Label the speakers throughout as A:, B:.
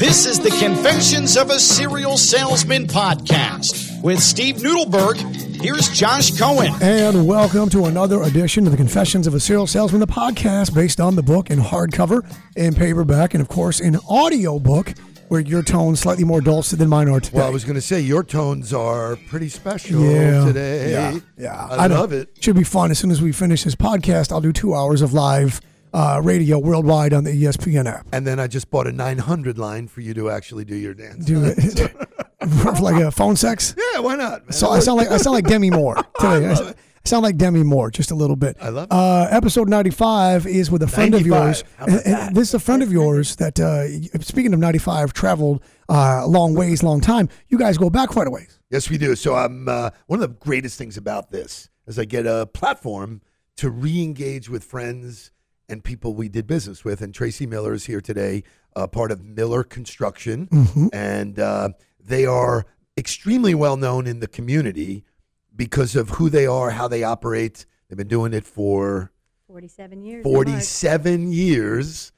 A: This is the Confessions of a Serial Salesman podcast with Steve Nudelberg. Here's Josh Cohen.
B: And welcome to another edition of the Confessions of a Serial Salesman, the podcast based on the book in hardcover, and paperback, and of course in audiobook, where your tone's slightly more dulcet than mine are today.
C: Well, I was going to say your tones are pretty special
B: yeah,
C: today.
B: Yeah, yeah.
C: I,
B: know.
C: love it.
B: Should be fun. As soon as we finish this podcast, I'll do two hours of live uh, radio worldwide on the ESPN app.
C: And then I just bought a 900 line for you to actually do your dance.
B: Do it like a phone sex.
C: yeah, why not? man?
B: So I sound like I sound like Demi Moore today. I. I sound like Demi Moore just a little bit.
C: I love it.
B: Uh, episode ninety five is with a friend of yours. And- and this is a friend of yours that, uh, speaking of ninety five, traveled uh, long ways, long time. You guys go back quite a ways.
C: Yes, we do. So I'm uh, one of the greatest things about this is I get a platform to re-engage with friends and people we did business with. And Tracy Miller is here today, uh, part of Miller Construction,
B: Mm-hmm.
C: and uh, they are extremely well known in the community because of who they are, how they operate. They've been doing it for
D: 47 years. in March.
C: 47 years.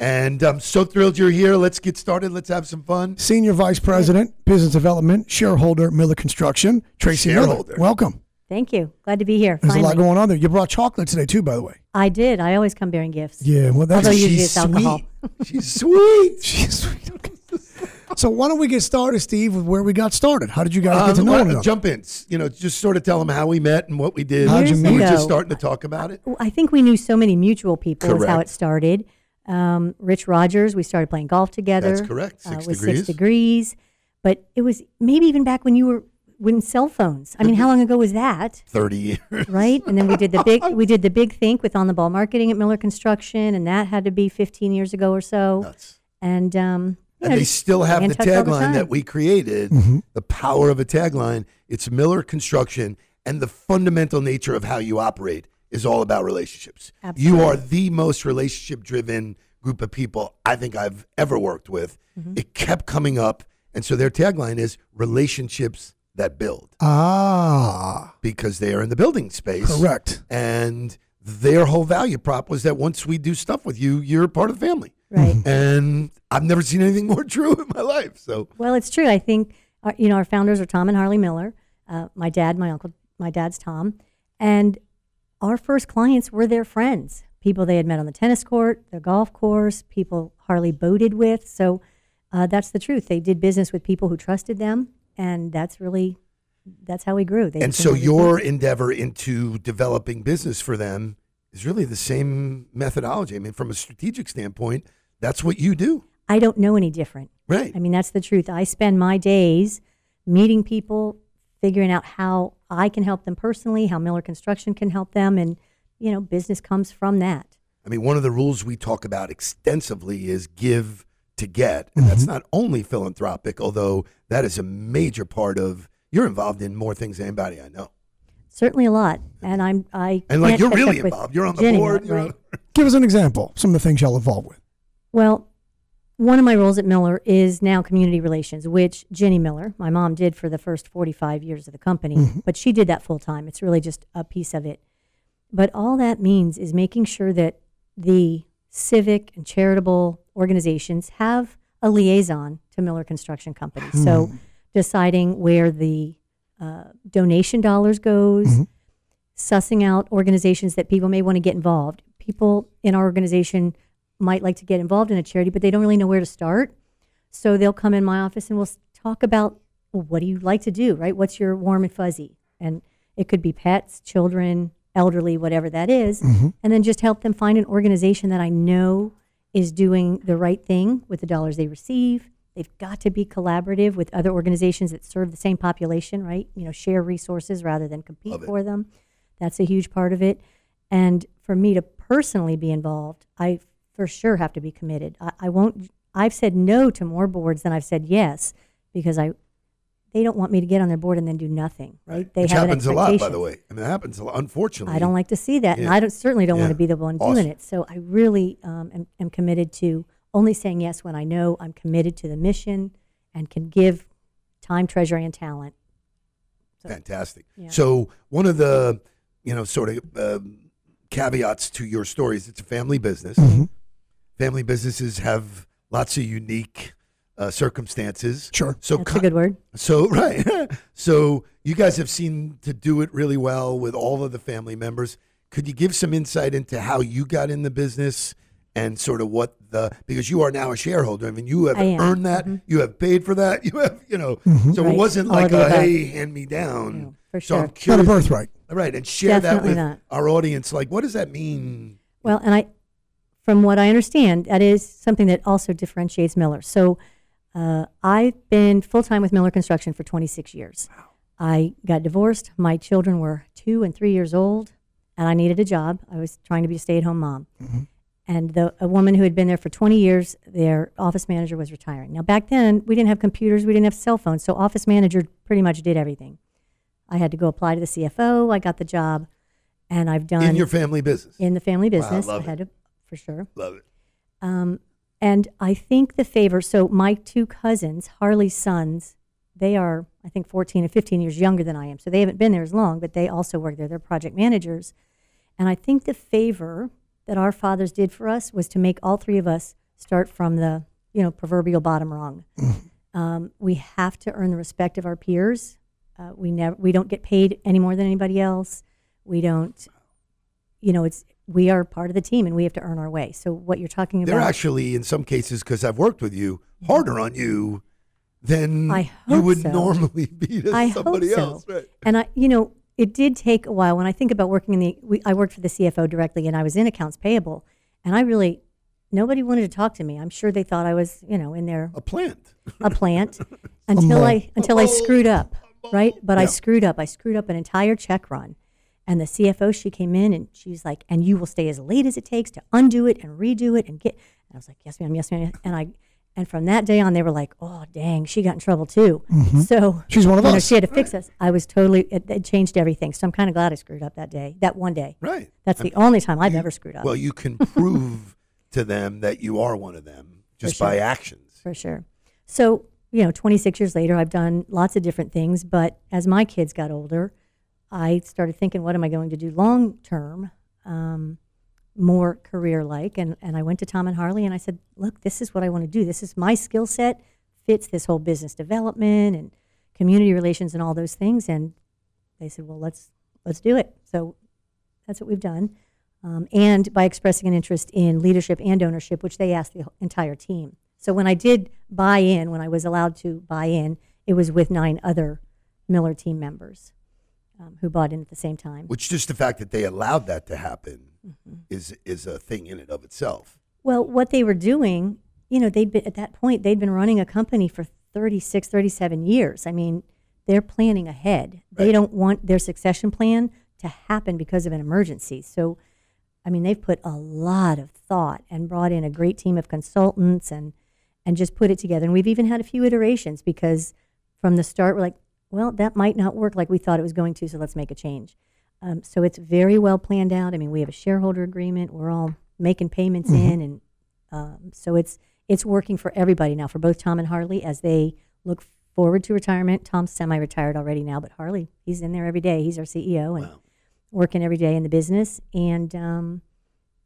C: And I'm so thrilled you're here. Let's get started. Let's have some fun.
B: Senior Vice President, Business Development, shareholder, Miller Construction, Tracy
C: Shareholder.
B: Miller. Welcome.
D: Thank you. Glad to be here.
B: There's a lot going on there. You brought chocolate today too, by the way.
D: I did. I always come bearing gifts.
B: Yeah, well, that's
D: Although usually
C: She's
D: it's alcohol.
C: sweet. She's sweet.
B: She's sweet. Okay. So why don't we get started, Steve, with where we got started? How did you guys get to
C: Um,
B: know
C: well,
B: one another?
C: jump in. You know, just sort of tell them how we met and what we did.
B: How'd you meet?
C: We're just starting to talk about it.
D: I think we knew so many mutual people is how it started. Um, Rich Rogers, we started playing golf together.
C: That's correct. Six
D: with
C: degrees.
D: Six degrees. But it was maybe even back when you were when cell phones. I mean, how long ago was that?
C: 30 years.
D: Right? And then we did the big we did the big think with on the ball marketing at Miller Construction, and that had to be 15 years ago or so.
C: Nuts.
D: And um, you
C: And
D: know,
C: they still have the
D: touch the
C: tagline that we created the power of a tagline. It's Miller Construction, and the fundamental nature of how you operate is all about relationships. You are the most relationship driven group of people I think I've ever worked with.
D: Mm-hmm.
C: It kept coming up. And so their tagline is relationships that build
B: ah,
C: because they are in the building space.
B: correct.
C: And their whole value prop was that once we do stuff with you, you're part of the family.
D: right.
C: And I've never seen anything more true in my life. So
D: Well, it's true. I think our, you know our founders are Tom and Harley Miller. Uh, my dad, my uncle, my dad's Tom, and our first clients were their friends, people they had met on the tennis court, the golf course, people Harley boated with. So uh, that's the truth. They did business with people who trusted them, and that's really that's how we grew. They
C: and so your endeavor into developing business for them is really the same methodology. I mean, from a strategic standpoint, that's what you do.
D: I don't know any different.
C: Right.
D: I mean, that's the truth. I spend my days meeting people, figuring out how I can help them personally, how Miller Construction can help them, and you know, business comes from that.
C: I mean, one of the rules we talk about extensively is give to get. And that's mm-hmm. not only philanthropic, although that is a major part of you're involved in more things than anybody I know.
D: Certainly a lot, and I'm I
C: And like you're really involved. You're on the
D: Jenny,
C: board.
D: Right?
C: on-
B: Give us an example. Some of the things y'all involved with.
D: Well, one of my roles at Miller is now community relations, which Jenny Miller, my mom, did for the first 45 years of the company, mm-hmm. but she did that full time. It's really just a piece of it. But all that means is making sure that the civic and charitable organizations have a liaison to Miller Construction Company. So hmm. deciding where the uh, donation dollars goes, mm-hmm. sussing out organizations that people may want to get involved. People in our organization might like to get involved in a charity, but they don't really know where to start. So they'll come in my office and we'll s- talk about well, what do you like to do, right? What's your warm and fuzzy? And it could be pets, children, elderly, whatever that is, mm-hmm. and then just help them find an organization that I know is doing the right thing with the dollars they receive. They've got to be collaborative with other organizations that serve the same population, right? You know, share resources rather than compete
C: Love it.
D: for them. That's a huge part of it. And for me to personally be involved, I for sure have to be committed. I, I won't. I've said no to more boards than I've said yes because I they don't want me to get on their board and then do nothing. Right? They
C: Which
D: have
C: happens a lot, by the way. I mean, that happens a lot. Unfortunately,
D: I don't like to see that, and I don't, certainly don't want to be the one
C: Awesome.
D: doing it. So I really um, am, am committed to only saying yes when I know I'm committed to the mission and can give time, treasure, and talent.
C: Fantastic.
D: Yeah.
C: So one of the, you know, sort of um, caveats to your story is it's a family business.
B: Mm-hmm.
C: Family businesses have lots of unique uh, circumstances.
B: Sure.
C: So
D: That's
C: ki-
D: a good word.
C: So right. so you guys have seemed to do it really well with all of the family members. Could you give some insight into how you got in the business and sort of what the because you are now a shareholder. I mean, you have
D: I am.
C: earned that. You have paid for that. You have, you know. So it wasn't
D: All
C: like a
D: above.
C: hey, hand me down.
D: No, for
C: So I'm
D: sure.
B: Not a birthright.
C: Right, and share
D: Definitely
C: that with
D: not.
C: our audience. Like, what does that mean?
D: Well, and I, from what I understand, that is something that also differentiates Miller. So, uh, I've been full time with Miller Construction for 26 years. I got divorced. My children were two and three years old, and I needed a job. I was trying to be a stay at home mom. And the, a woman who had been there for 20 years, their office manager was retiring. Now, back then, we didn't have computers, we didn't have cell phones, so office manager pretty much did everything. I had to go apply to the CFO. I got the job, and I've done
C: In your family business.
D: in the family
C: Wow,
D: business.
C: love
D: I had to, for sure.
C: Love it.
D: Um, and I think the favor, so my two cousins, Harley's sons, they are, I think, 14 and 15 years younger than I am. So they haven't been there as long, but they also work there. They're project managers. And I think the favor that our fathers did for us was to make all three of us start from the, you know, proverbial bottom rung. um, we have to earn the respect of our peers. Uh, we never, we don't get paid any more than anybody else. We don't, you know, it's we are part of the team and we have to earn our way. So what you're talking about,
C: They're actually, in some cases, because I've worked with you, harder on you than
D: I
C: you would
D: so.
C: normally be to
D: I
C: somebody
D: hope so.
C: else. Right.
D: And I, you know, it did take a while. When I think about working in the, we, I worked for the CFO directly, and I was in accounts payable, and I really, nobody wanted to talk to me. I'm sure they thought I was, you know, in there
C: A plant.
D: a plant until I until I screwed up, right? But I screwed up. I screwed up an entire check run. And the CFO, she came in and she's like, "And you will stay as late as it takes to undo it and redo it and get." And I was like, "Yes, ma'am. Yes, ma'am." And I, and from that day on, they were like, "Oh, dang, she got in trouble too." Mm-hmm. So
B: She's one of
D: you know,
B: us.
D: she had to fix us. I was totally. It, it changed everything. So I'm kind of glad I screwed up that day. That one day.
C: Right.
D: That's the only time I've ever screwed up.
C: Well, you can prove to them that you are one of them just
D: sure.
C: by actions.
D: for sure. So, you know, 26 years later, I've done lots of different things. But as my kids got older, I started thinking, what am I going to do long term, um, more career like? And, and I went to Tom and Harley and I said, look, this is what I want to do. This is my skill set, fits this whole business development and community relations and all those things. And they said, well, let's let's do it. So that's what we've done. Um, and by expressing an interest in leadership and ownership, which they asked the entire team. So when I did buy in, when I was allowed to buy in, it was with nine other Miller team members um, who bought in at the same time.
C: Which just the fact that they allowed that to happen
D: Mm-hmm.
C: is is a thing in and of itself.
D: Well, what they were doing, you know, they'd been at that point, they'd been running a company for 36, 37 years. I mean, they're planning ahead. They don't want their succession plan to happen because of an emergency. So, I mean, they've put a lot of thought and brought in a great team of consultants and and just put it together. And we've even had a few iterations because from the start, we're like, well, that might not work like we thought it was going to, so let's make a change. Um, so it's very well planned out. I mean, we have a shareholder agreement. We're all making payments in, and um, so it's it's working for everybody now. For both Tom and Harley, as they look forward to retirement. Tom's semi-retired already now, but Harley, he's in there every day. He's our CEO and
C: Wow.
D: working every day in the business. And um,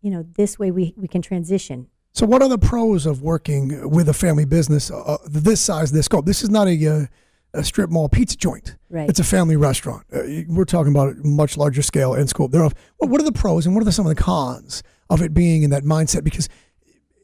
D: you know, this way we we can transition.
B: So, what are the pros of working with a family business uh, this size, this scope? This is not a, uh, a strip mall pizza joint.
D: Right.
B: It's a family restaurant. Uh, we're talking about a much larger scale and scope. There are, what are the pros and what are the, some of the cons of it being in that mindset? Because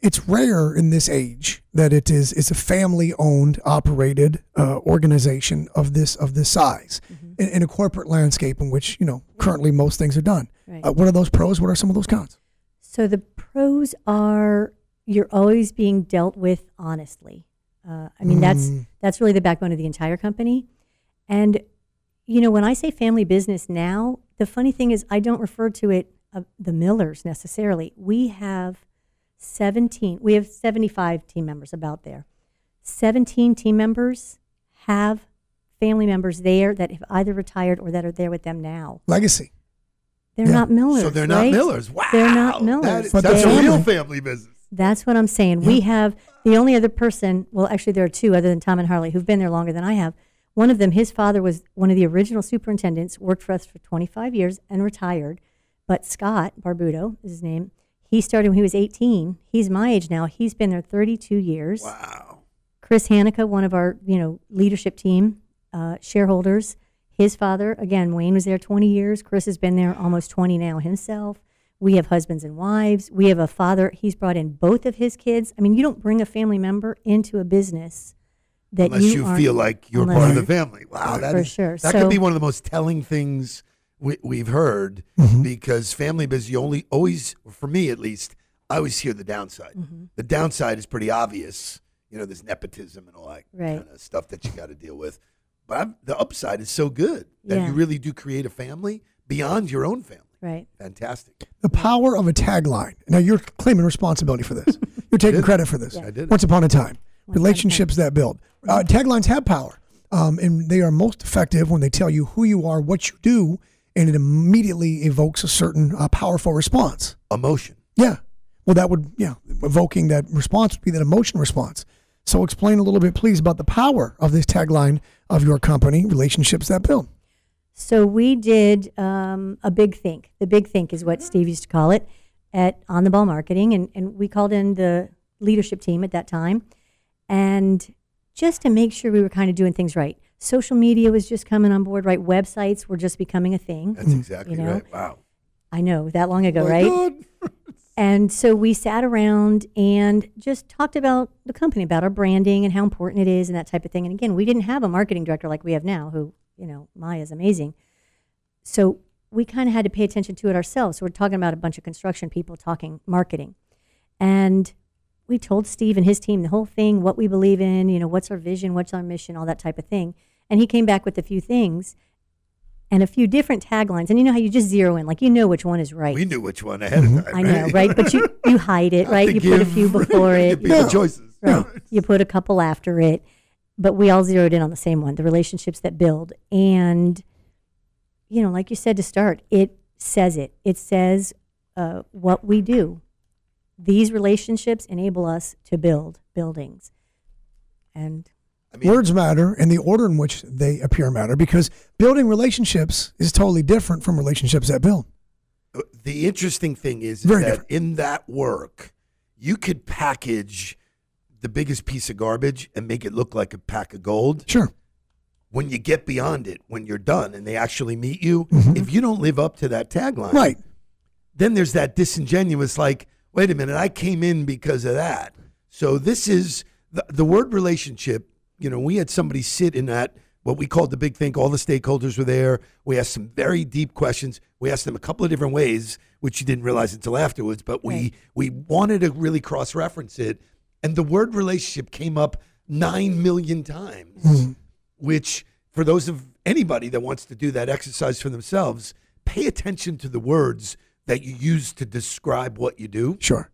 B: it's rare in this age that it is it's a family owned, operated uh, organization of this of this size in, in a corporate landscape in which you know currently most things are done.
D: Right.
B: Uh, what are those pros? What are some of those cons?
D: So the pros are you're always being dealt with honestly. Uh, I mean, that's that's really the backbone of the entire company. And you know, when I say family business now, the funny thing is I don't refer to it uh, the Millers necessarily. We have 17. We have 75 team members about there. 17 team members have family members there that have either retired or that are there with them now.
B: Legacy.
D: They're
B: Yeah.
D: not Millers.
C: So they're not
D: right?
C: Millers. Wow.
D: They're not Millers.
C: is-
B: But
C: that's a real
B: family.
C: family business.
D: That's what I'm saying. We have the only other person, well, actually, there are two other than Tom and Harley who've been there longer than I have. One of them, his father was one of the original superintendents, worked for us for 25 years and retired. But Scott Barbudo is his name. He started when he was 18. He's my age now. He's been there 32 years.
C: Wow.
D: Chris Hanukkah, one of our you know leadership team uh, shareholders, his father again. Wayne was there 20 years. Chris has been there almost 20 now himself. We have husbands and wives. We have a father. He's brought in both of his kids. I mean, you don't bring a family member into a business that
C: Unless
D: you,
C: you, feel like you're part of the family. Wow, that
D: For
C: is-
D: sure.
C: That
D: So-
C: could be one of the most telling things we, we've heard
B: Mm-hmm.
C: because family business, you only always, for me at least, I always hear the downside.
D: Mm-hmm.
C: The downside is pretty obvious. You know, there's nepotism and all that
D: Right.
C: kind of stuff that you got to deal with. But I'm, the upside is so good that
D: Yeah.
C: you really do create a family beyond your own family.
D: Right.
C: Fantastic.
B: The power of a tagline. Now you're claiming responsibility for this. You're taking credit for this.
C: I did.
B: Once upon a time,
D: upon a
B: relationships that build. Uh, taglines have power, um, and they are most effective when they tell you who you are, what you do, and it immediately evokes a certain uh, powerful response.
C: Emotion.
B: Yeah. Well, that would yeah, evoking that response would be that emotion response. So explain a little bit, please, about the power of this tagline of your company, relationships that build.
D: So we did um, a big think. The big think is what Steve used to call it at on the ball marketing, and, and we called in the leadership team at that time, and just to make sure we were kind of doing things right. Social media was just coming on board, right? Websites were just becoming a thing.
C: That's exactly
D: You know?
C: right. Wow.
D: I know that long ago,
C: My
D: right?
C: God.
D: And so we sat around and just talked about the company, about our branding and how important it is and that type of thing. And again, we didn't have a marketing director like we have now, who, you know, Maya's amazing. So we kind of had to pay attention to it ourselves. So we're talking about a bunch of construction people talking marketing. And we told Steve and his team the whole thing, what we believe in, you know, what's our vision, what's our mission, all that type of thing. And he came back with a few things and a few different taglines. And you know how you just zero in, like you know which one is right.
C: We knew which one ahead of mm-hmm. time.
D: I know, right? But you you hide it, right? You put a few before
C: give
D: it,
C: people choices.
D: right? You put a couple after it, but we all zeroed in on the same one: the relationships that build. And you know, like you said to start, it says it. It says uh, what we do. These relationships enable us to build buildings, and
C: I mean,
B: Words matter, and the order in which they appear matter because building relationships is totally different from relationships that build.
C: the interesting thing is, is
B: Very
C: that
B: different.
C: in that work, you could package the biggest piece of garbage and make it look like a pack of gold.
B: Sure.
C: When you get beyond it, when you're done and they actually meet you, if you don't live up to that tagline,
B: Mm-hmm. Right.
C: then there's that disingenuous, like, wait a minute, I came in because of that. So this is the, the word relationship. You know, we had somebody sit in that, what we called the big think. All the stakeholders were there. We asked some very deep questions. We asked them a couple of different ways, which you didn't realize until afterwards, but we,
D: Right.
C: we wanted to really cross reference it. And the word relationship came up nine million times hmm. which for those of anybody that wants to do that exercise for themselves, pay attention to the words that you use to describe what you do,
B: Sure.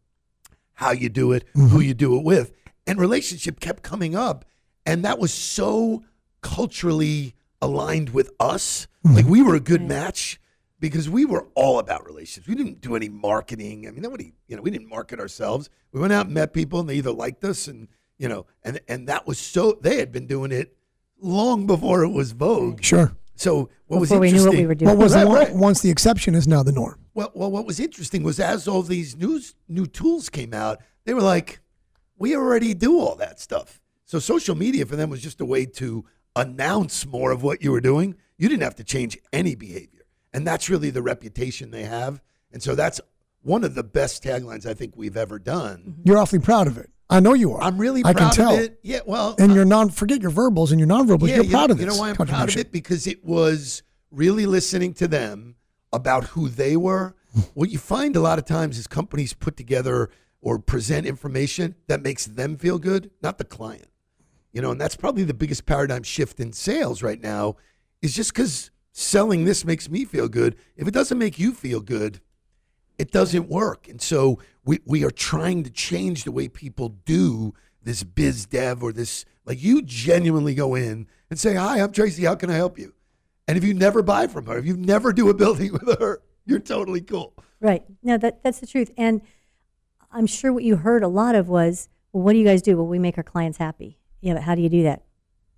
C: how you do it, mm-hmm. who you do it with. And relationship kept coming up. And that was so culturally aligned with us. Mm-hmm. Like we were a good match because we were all about relationships. We didn't do any marketing. I mean, nobody, you know, we didn't market ourselves. We went out and met people and they either liked us and, you know, and, and that was so, they had been doing it long before it was vogue.
B: Sure.
C: So what was
D: before we knew what we were doing.
B: What was
C: Right,
B: the,
C: right.
B: once the exception is now the norm?
C: Well, well, what was interesting was as all these news new tools came out, they were like, "We already do all that stuff." So social media for them was just a way to announce more of what you were doing. You didn't have to change any behavior, and that's really the reputation they have. And so that's one of the best taglines I think we've ever done. Mm-hmm.
B: You're awfully proud of it. I know you are.
C: I'm really
B: I
C: proud
B: can tell.
C: it. Yeah, well,
B: And you're uh, non forget your verbals and your nonverbals.
C: yeah,
B: you're
C: you
B: proud
C: know,
B: of this.
C: You know why I'm proud of it? Because it was really listening to them about who they were. what you find a lot of times is companies put together or present information that makes them feel good, not the client. You know, and that's probably the biggest paradigm shift in sales right now is just because selling this makes me feel good. If it doesn't make you feel good, it doesn't work. And so we, we are trying to change the way people do this biz dev or this Like you genuinely go in and say, "Hi, I'm Tracy. How can I help you?" And if you never buy from her, if you never do a building with her, you're totally cool.
D: Right. No, that that's the truth. And I'm sure what you heard a lot of was, well, what do you guys do? Well, we make our clients happy. Yeah, but how do you do that?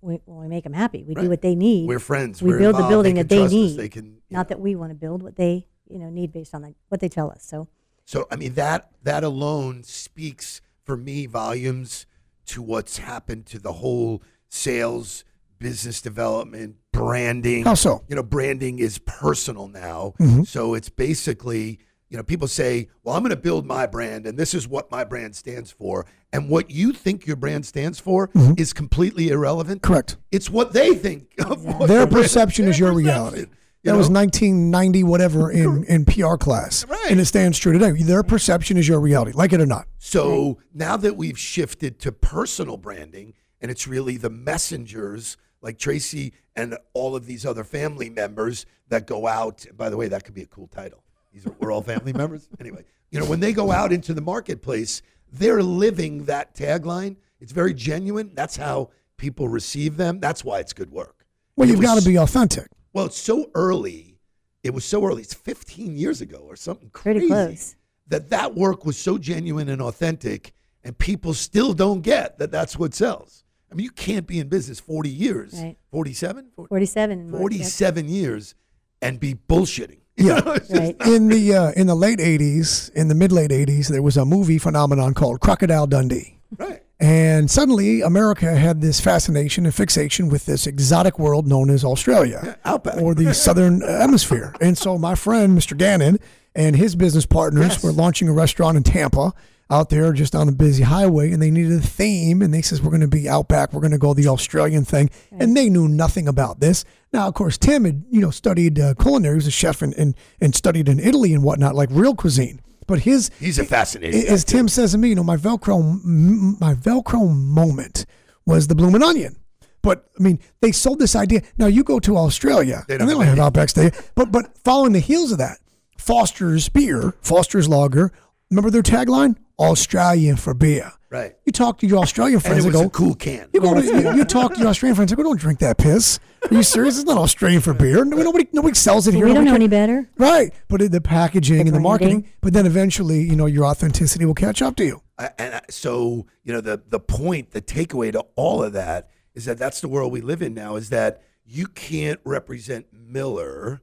D: We, well, we make them happy. We
C: Right.
D: do what they need.
C: We're friends.
D: We
C: We're
D: build the
C: involved.
D: building
C: They
D: that
C: can
D: they
C: trust us.
D: need.
C: They can, you
D: Not
C: know.
D: that we want to build what they you know need based on the, what they tell us. So
C: So I mean that that alone speaks for me volumes to what's happened to the whole sales, business development, branding.
B: How so?
C: You know, branding is personal now.
B: Mm-hmm.
C: So it's basically, you know, people say, "Well, I'm going to build my brand and this is what my brand stands for." And what you think your brand stands for
B: Mm-hmm.
C: is completely irrelevant.
B: Correct.
C: It's what they think of what
B: Their
C: your brand-
B: perception is
C: their
B: your
C: perception,
B: reality.
C: you
B: That was 1990, whatever, in, in PR class.
C: Right.
B: And it stands true today. Their perception is your reality, like it or not.
C: So now that we've shifted to personal branding, and it's really the messengers like Tracy and all of these other family members that go out. By the way, that could be a cool title. These are we're all family members. Anyway, you know, when they go out into the marketplace, they're living that tagline. It's very genuine. That's how people receive them. That's why it's good work.
B: Well,
C: it
B: you've got to be authentic.
C: Well, it's so early. It was so early. It's 15 years ago or something crazy
D: Pretty close.
C: that that work was so genuine and authentic, and people still don't get that that's what sells. I mean, you can't be in business 40 years,
D: Right.
C: 47,
D: 47. in March, yep.
C: 47 years, and be bullshitting.
B: Yeah.
D: Right.
B: In the uh, in the late 80s, in the mid late 80s, there was a movie phenomenon called Crocodile Dundee.
C: Right.
B: And suddenly, America had this fascination and fixation with this exotic world known as Australia
C: Outback.
B: or the southern hemisphere. And so, my friend, Mr. Gannon, and his business partners
C: Yes.
B: were launching a restaurant in Tampa out there just on a busy highway. And they needed a theme. And they says, We're going to be Outback. We're going to go the Australian thing. And they knew nothing about this. Now, of course, Tim had, you know, studied uh, culinary. He was a chef and, and, and studied in Italy and whatnot, like real cuisine. But his
C: He's a fascinating guy,
B: as Tim says to me, you know, my Velcro, m- my Velcro moment was the bloomin' onion. But I mean, they sold this idea. Now you go to Australia,
C: They
B: and
C: don't
B: they don't
C: have
B: have Outback Stay. But but following the heels of that, Foster's beer, Foster's lager. Remember their tagline? Australian for beer.
C: Right.
B: You talk to your Australian
C: And
B: friends
C: it
B: and go,
C: a cool can.
B: you, go to, you, you talk to your Australian friends and go, don't drink that piss. Are you serious? It's not Australian for beer. Nobody nobody sells it here.
D: We don't
B: Nobody
D: know
B: ca-
D: any better.
B: Right. But in the packaging and the marketing, but then eventually, you know, your authenticity will catch up to you.
C: I- and I- so you know the the point the takeaway to all of that is that that's the world we live in now is that you can't represent miller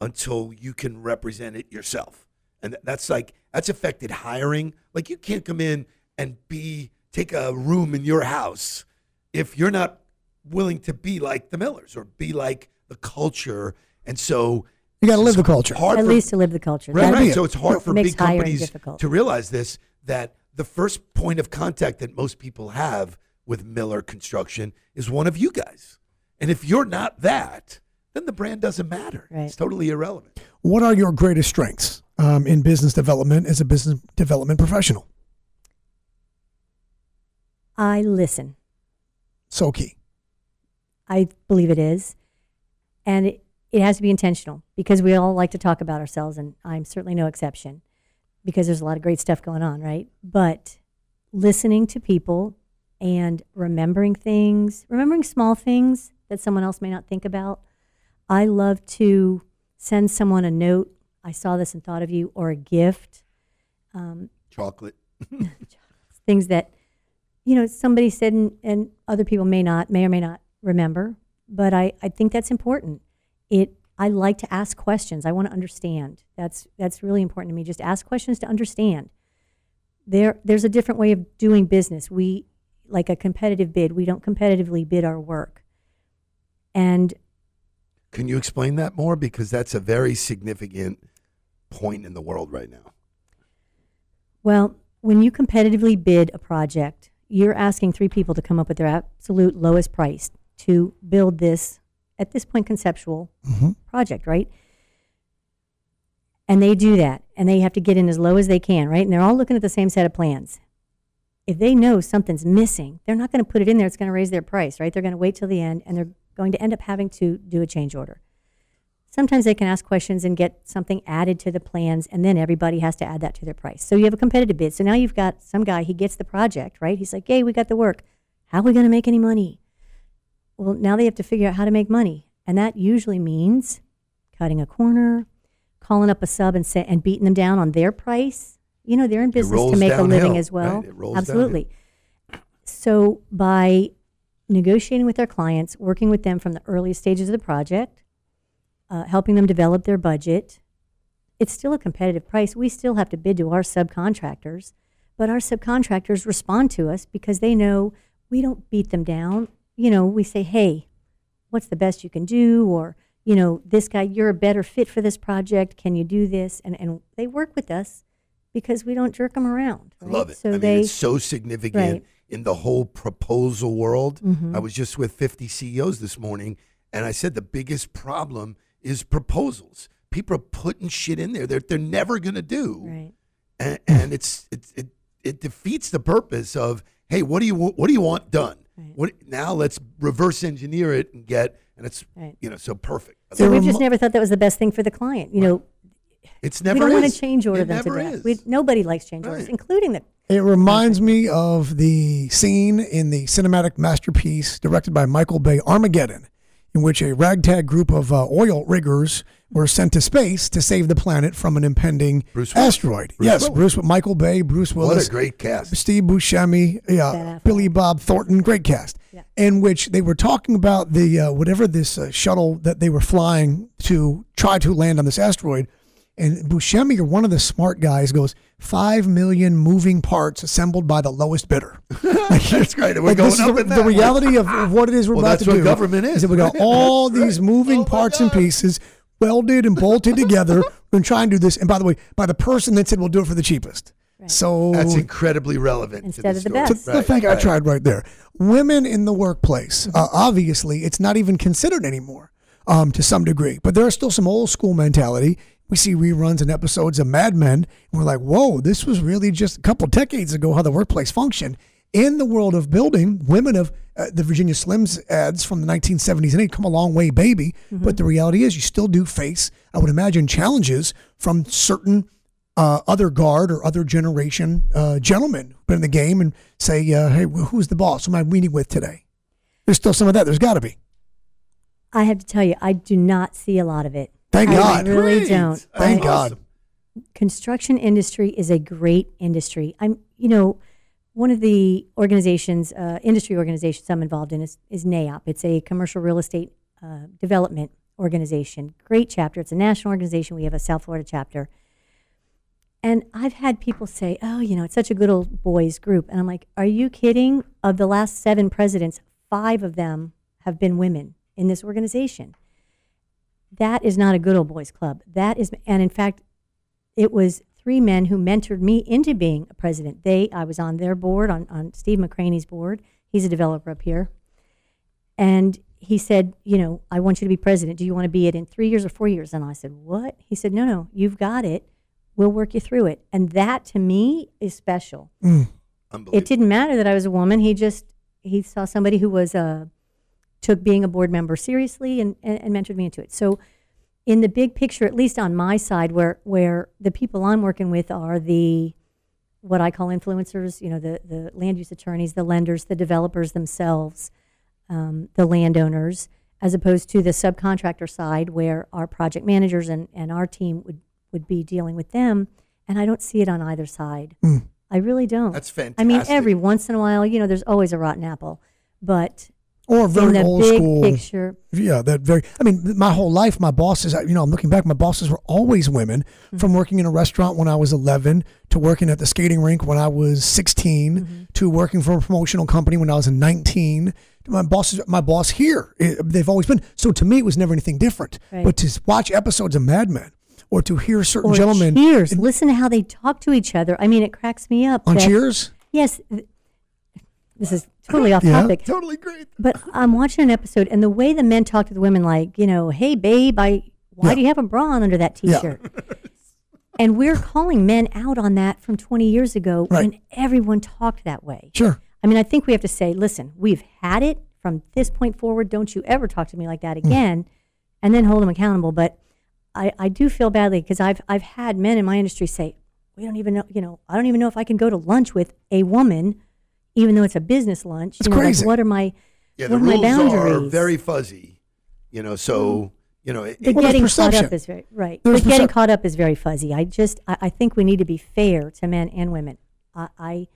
C: until you can represent it yourself and that's like that's affected hiring like you can't come in and be take a room in your house if you're not willing to be like the millers or be like the culture and so
B: You got to live the culture.
C: hard
D: At
C: for-
D: least to live the culture.
C: Right, right. So it's hard for big companies
D: difficult.
C: to realize this that the first point of contact that most people have with Miller Construction is one of you guys. And if you're not that, then the brand doesn't matter.
D: Right.
C: It's totally irrelevant.
B: What are your greatest strengths um, in business development as a business development professional?
D: I listen.
B: So key.
D: I believe it is. And it, it has to be intentional because we all like to talk about ourselves, and I'm certainly no exception because there's a lot of great stuff going on, right? But listening to people and remembering things, remembering small things that someone else may not think about. I love to send someone a note. I saw this and thought of you, or a gift. Um,
C: Chocolate.
D: things that you know somebody said and, and other people may not may or may not remember but I, I think that's important it i like to ask questions i want to understand that's that's really important to me just ask questions to understand there there's a different way of doing business we like a competitive bid we don't competitively bid our work and
C: Can you explain that more? Because that's a very significant point in the world right now.
D: Well, when you competitively bid a project, you're asking three people to come up with their absolute lowest price to build this, at this point, conceptual mm-hmm. project, right? And they do that, and they have to get in as low as they can, right? And they're all looking at the same set of plans. If they know something's missing, they're not going to put it in there. It's going to raise their price, right? They're going to wait till the end, and they're going to end up having to do a change order. Sometimes they can ask questions and get something added to the plans, and then everybody has to add that to their price. So you have a competitive bid. So now you've got some guy, he gets the project, right? He's like, hey, we got the work. How are we going to make any money? Well, now they have to figure out how to make money. And that usually means cutting a corner, calling up a sub and say, and beating them down on their price. You know, they're in business to make a living as well.
C: right?
D: Absolutely. So by negotiating with our clients, working with them from the earliest stages of the project, uh, helping them develop their budget, it's still a competitive price. We still have to bid to our subcontractors, but our subcontractors respond to us because they know we don't beat them down. You know, we say, hey, what's the best you can do? Or, you know, this guy, you're a better fit for this project. Can you do this? And, and they work with us because we don't jerk them around.
C: I
D: right?
C: love it.
D: So
C: I mean,
D: they,
C: it's so significant
D: Right.
C: in the whole proposal world.
D: Mhm.
C: I was just with 50 CEOs this morning, and I said the biggest problem is proposals. People are putting shit in there that they're never going to do,
D: right.
C: and, and it's, it's it it defeats the purpose of hey, what do you what do you want done?
D: Right.
C: What now? Let's reverse engineer it and get, and it's
D: Right.
C: you know so perfect.
D: So we've
B: remi-
D: just never thought that was the best thing for the client. You know,
C: It's never.
D: we don't want to change order
C: It
D: them to
C: never
D: death.
C: is.
D: We, nobody likes change orders, including the
B: It reminds me of the scene in the cinematic masterpiece directed by Michael Bay, Armageddon, in which a ragtag group of uh, oil riggers were sent to space to save the planet from an impending
C: Bruce
B: asteroid.
C: Bruce
B: yes,
C: Willis.
B: Bruce, Michael Bay, Bruce Willis.
C: What a great cast.
B: Steve Buscemi,
D: Ben
B: yeah, Billy Bob Thornton, great cast.
D: Yeah.
B: In which they were talking about the uh, whatever this uh, shuttle that they were flying to try to land on this asteroid, and Buscemi or one of the smart guys goes five million moving parts assembled by the lowest bidder.
C: That's great. We're
B: Like,
C: going up
B: is the,
C: in
B: the
C: that.
B: reality of, of what it is we're
C: Well,
B: about
C: that's
B: to
C: what
B: do.
C: government is.
B: that we got all
C: That's
B: these
C: right.
B: moving
C: Oh my
B: parts and pieces welded and bolted together. We're going to try and do this. And by the way, by the person that said we'll do it for the cheapest. So
C: That's incredibly relevant
D: Instead
C: to
D: of the
C: story.
D: best.
B: the thing I tried right there. Women in the workplace, uh, obviously, it's not even considered anymore um, to some degree, but there are still some old school mentality. We see reruns and episodes of Mad Men, and we're like, whoa, this was really just a couple decades ago how the workplace functioned. In the world of building, women of uh, the Virginia Slims ads from the 1970s and 80 come a long way, baby. But the reality is, you still do face, I would imagine, challenges from certain uh, other guard or other generation uh, gentlemen in the game and say, uh, "Hey, who's the boss? Who am I meeting with today?" There's still some of that. There's got to be.
D: I have to tell you, I do not see a lot of it.
B: Thank
D: I
B: God.
D: really
C: Great.
D: don't.
B: Thank
D: I-
B: God.
D: construction industry is a great industry. I'm, you know, one of the organizations, uh, industry organizations I'm involved in is, is NAIOP. It's a commercial real estate uh, development organization. Great chapter. It's a national organization. We have a South Florida chapter. And I've had people say, oh, you know, it's such a good old boys group. And I'm like, are you kidding? Of the last seven presidents, five of them have been women in this organization. That is not a good old boys club. That is, and in fact, it was three men who mentored me into being a president. They, I was on their board, on, on Steve McCraney's board. He's a developer up here. And he said, you know, I want you to be president. Do you want to be it in three years or four years? And I said, what? He said, no, no, you've got it. We'll work you through it. And that to me is special.
C: Unbelievable.
D: It didn't matter that I was a woman. He just, he saw somebody who was, uh, took being a board member seriously and, and, and mentored me into it. So, in the big picture, at least on my side, where where the people I'm working with are the what I call influencers, you know, the the land use attorneys, the lenders, the developers themselves, um, the landowners, as opposed to the subcontractor side, where our project managers and, and our team would would be dealing with them. And I don't see it on either side. I really don't.
C: That's fantastic.
D: I mean, every once in a while, you know, there's always a rotten apple, but
B: Or very old
D: big
B: school.
D: picture,
B: Yeah, that very. I mean, my whole life, my bosses. You know, I'm looking back. My bosses were always women.
D: Mm-hmm.
B: From working in a restaurant when I was 11 to working at the skating rink when I was 16
D: Mm-hmm.
B: to working for a promotional company when I was 19. My bosses, my boss here, eh, they've always been. So to me, it was never anything different.
D: Right.
B: But to watch episodes of Mad Men or to hear certain
D: or
B: gentlemen
D: Cheers. and, Listen to how they talk to each other. I mean, it cracks me up.
B: on
D: that-
B: Cheers.
D: Yes, this is totally off
B: Yeah.
D: topic.
C: Totally great.
D: But I'm watching an episode, and the way the men talk to the women, like, you know, hey, babe, I, why
B: Yeah.
D: do you have a bra on under that T-shirt? and we're calling men out on that from 20 years ago
B: Right.
D: when everyone talked that way.
B: Sure.
D: I mean, I think we have to say, listen, we've had it from this point forward. Don't you ever talk to me like that mm. again, and then hold them accountable. But I, I do feel badly because I've I've had men in my industry say, we don't even know, you know, I don't even know if I can go to lunch with a woman even though it's a business lunch.
B: That's
D: you know, like, what are my
C: Yeah,
D: what
C: the
D: are my
C: rules are
D: boundaries? Mm-hmm.
C: very fuzzy. You know, so you know, it,
B: Well,
D: getting caught up is very right.
B: There's
D: the getting
B: percep-
D: caught up is very fuzzy. I just I, I think we need to be fair to men and women. I, I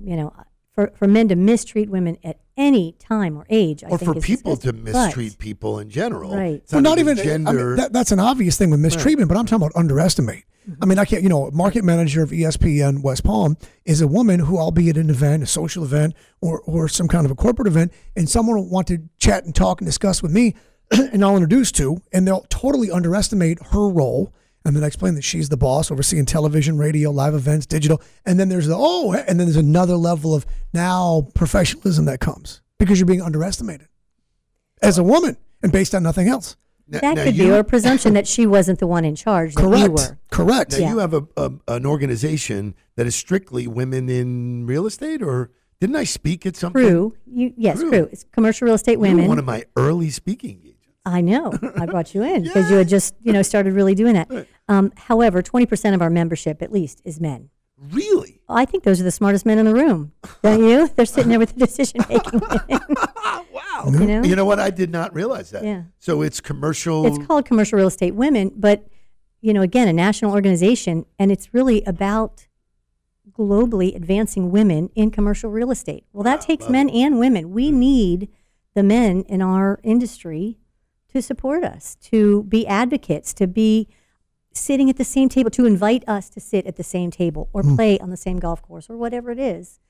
D: you know, for for men to mistreat women at any time or age, I
C: or
D: think
C: for
D: is
C: people to
D: disgusting. But-
C: mistreat people in general.
D: Right.
C: It's
B: well, not even
C: gender.
B: I mean, that, that's an obvious thing with mistreatment, but I'm talking about underestimate. I mean, I can't. You know, market manager of ESPN West Palm is a woman who, I'll be at an event, a social event, or or some kind of a corporate event, and someone will want to chat and talk and discuss with me, and I'll introduce to, and they'll totally underestimate her role. And then I explain that she's the boss, overseeing television, radio, live events, digital. And then there's the oh, and then there's another level of now professionalism that comes because you're being underestimated as a woman and based on nothing else.
C: Now-
D: that
C: now
D: could
C: you,
D: be a presumption that she wasn't the one in charge. That
B: Correct.
D: you were.
B: Correct.
C: Now
D: Yeah.
C: you have a, a an organization that is strictly women in real estate, or didn't I speak at something?
D: Crew, you yes,
C: Crew.
D: crew. It's commercial real estate
C: You were
D: women.
C: one of my early speaking engagements.
D: I know. I brought you in because you had just, you know, started really doing that. Um, however, 20% of our membership, at least, is men.
C: Really?
D: I think those are the smartest men in the room, don't you? They're sitting there with the decision making
C: wow.
D: You know?
C: You know what? I did not realize that.
D: Yeah.
C: So it's commercial.
D: It's called Commercial Real Estate Women, but, you know, again, a national organization, and it's really about globally advancing women in commercial real estate. Well, that takes men and women. We need the men in our industry to support us, to be advocates, to be sitting at the same table, to invite us to sit at the same table or play on the same golf course or whatever it is.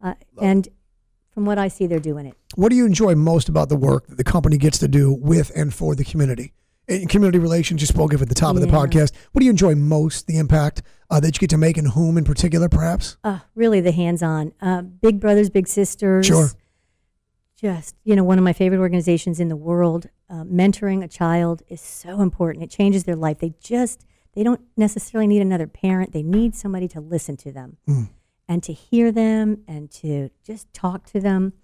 D: Uh, and from what I see, they're doing it.
B: What do you enjoy most about the work that the company gets to do with and for the community? In community relations, you spoke of at the top of the podcast. What do you enjoy most? The impact uh, that you get to make, and whom in particular, perhaps?
D: Uh, really, the hands-on. Uh, big brothers, big sisters.
B: Sure.
D: Just you know, one of my favorite organizations in the world. Uh, mentoring a child is so important. It changes their life. They just they don't necessarily need another parent. They need somebody to listen to them
B: Mm.
D: and to hear them and to just talk to them.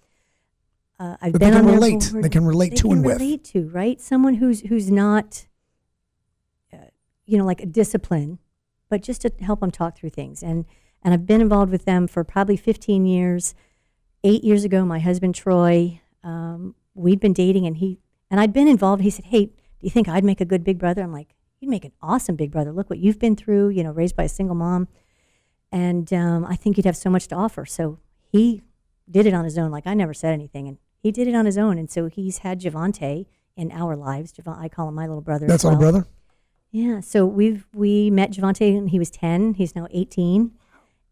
D: Uh, I've been
B: they can
D: on
B: relate.
D: board.
B: They can relate
D: They
B: to
D: can
B: and with.
D: relate to right. Someone who's who's not, uh, you know, like a discipline, but just to help them talk through things. And and I've been involved with them for probably 15 years. Eight years ago, my husband Troy, um, we'd been dating, and he and I'd been involved. He said, "Hey, do you think I'd make a good big brother?" I'm like, "You'd make an awesome big brother. Look what you've been through. You know, raised by a single mom, and um, I think you'd have so much to offer." So he did it on his own. Like I never said anything, and he did it on his own. And so he's had Javante in our lives. Javon, I call him my little brother.
B: That's
D: well.
B: brother.
D: Yeah. So we've we met Javante when he was ten. He's now eighteen,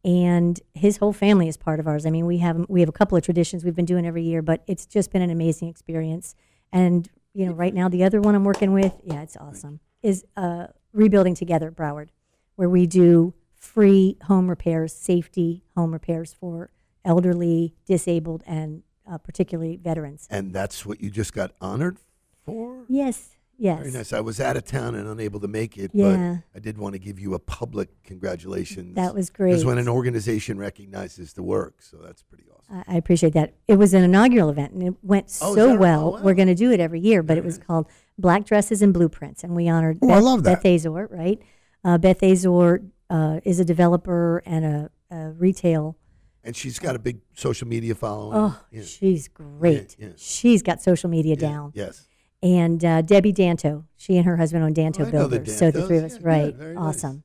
D: and his whole family is part of ours. I mean, we have we have a couple of traditions we've been doing every year, but it's just been an amazing experience. And you know, right now the other one I'm working with, yeah, it's awesome. Is uh, rebuilding together Broward, where we do free home repairs, safety home repairs for elderly, disabled, and uh, particularly veterans.
C: and that's what you just got honored for?
D: Yes. Yes.
C: Very nice. I was out of town and unable to make it,
D: Yeah.
C: but I did want to give you a public congratulations.
D: That was great.
C: Because when an organization recognizes the work, so that's pretty awesome.
D: I I appreciate that. It was an inaugural event, and it went
C: Oh, is
D: so well.
C: oh, wow.
D: We're going to do it every year, but it was called Black Dresses and Blueprints, and we honored
B: Oh,
D: Beth,
B: I love that.
D: Beth Azor, right? Uh, Beth Azor uh, is a developer and a, a retail.
C: And she's got a big social media following.
D: Oh,
C: Yeah.
D: she's great.
C: yeah.
D: She's got social media
C: Yeah,
D: down.
C: Yes.
D: And uh, Debbie Danto, she and her husband own Danto
C: Oh, I know the
D: Builders. so the
C: Dantos.
D: three of us,
C: Yeah, yeah,
D: right?
C: very nice.
D: awesome.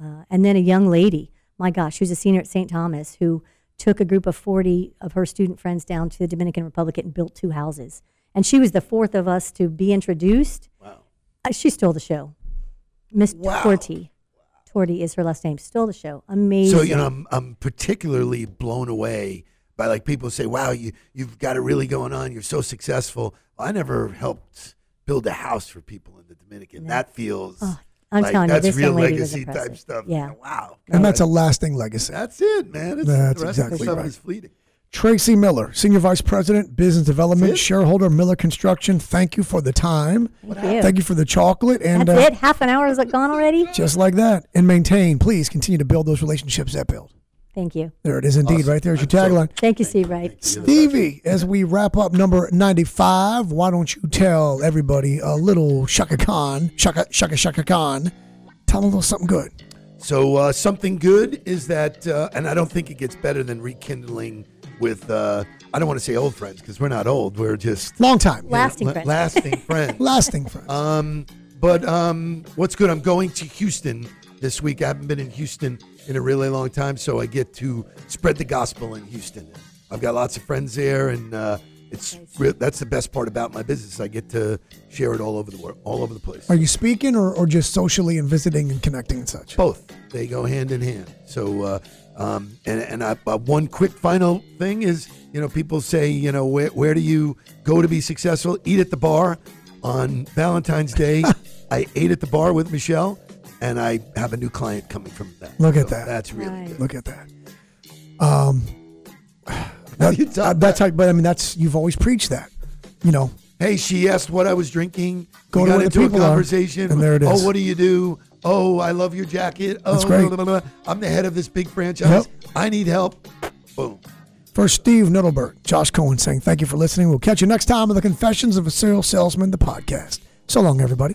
D: Uh, and then a young lady, my gosh, who's a senior at St. Thomas, who took a group of 40 of her student friends down to the Dominican Republic and built two houses. And she was the fourth of us to be introduced.
C: Wow.
D: Uh, she stole the show. Miss
C: Wow.
D: Torti. Torti is her last name. Stole the show. Amazing.
C: So you know, I'm I'm particularly blown away by like people say, "Wow, you you've got it really going on. You're so successful." I never helped build a house for people in the Dominican. That feels
D: Oh, I'm
C: like
D: telling you,
C: that's
D: this
C: real
D: young lady was
C: legacy type stuff.
D: Yeah.
C: Wow.
B: And that's a lasting legacy.
C: that's it, man. It's,
B: That's exactly
C: stuff
B: right.
C: is fleeting.
B: Tracy Miller, Senior Vice President, Business Development, shareholder, Miller Construction. Thank you for the time.
D: Thank you.
B: Thank you for the chocolate. And
D: That's
B: uh,
D: it. Half an hour is it gone already?
B: just like that. And maintain, please continue to build those relationships that build.
D: Thank you.
B: There it is indeed. Right there's your tagline.
D: Thank you, Steve Wright.
B: Stevie, as we wrap up number 95, why don't you tell everybody a little Chaka Khan, Chaka, Chaka, Chaka Khan, tell them a little something good.
C: So uh, something good is that, uh, and I don't think it gets better than rekindling with uh, I don't want to say old friends because we're not old. We're just
B: Long time.
D: Lasting
C: la-
D: friends.
C: lasting friends.
B: Lasting friends.
C: Um, but um, what's good? I'm going to Houston this week. I haven't been in Houston in a really long time, so I get to spread the gospel in Houston. I've got lots of friends there, and uh, it's re- that's the best part about my business. I get to share it all over the world, all over the place.
B: Are you speaking or, or just socially and visiting and connecting and such?
C: Both they go hand in hand. So, uh, um, and and I, uh, one quick final thing is, you know, people say, you know, where where do you go to be successful? Eat at the bar. On Valentine's Day, I ate at the bar with Michelle, and I have a new client coming from that.
B: Look at
C: So
B: that.
C: That's really
D: Nice.
C: good.
B: Look at that. Um, that-
C: You talk
B: that's how. But I mean, that's you've always preached that. You know,
C: Hey, she asked what I was drinking.
B: Go
C: we
B: to
C: got
B: where the
C: into a
B: people are,
C: conversation.
B: and there it is.
C: Oh, what do you do? Oh, I love your jacket. Oh,
B: That's great.
C: blah, blah, blah. I'm the head of this big franchise. I need help. Boom.
B: for Steve Niddleberg, Josh Cohen saying thank you for listening. We'll catch you next time on the Confessions of a Serial Salesman, the podcast. So long, everybody.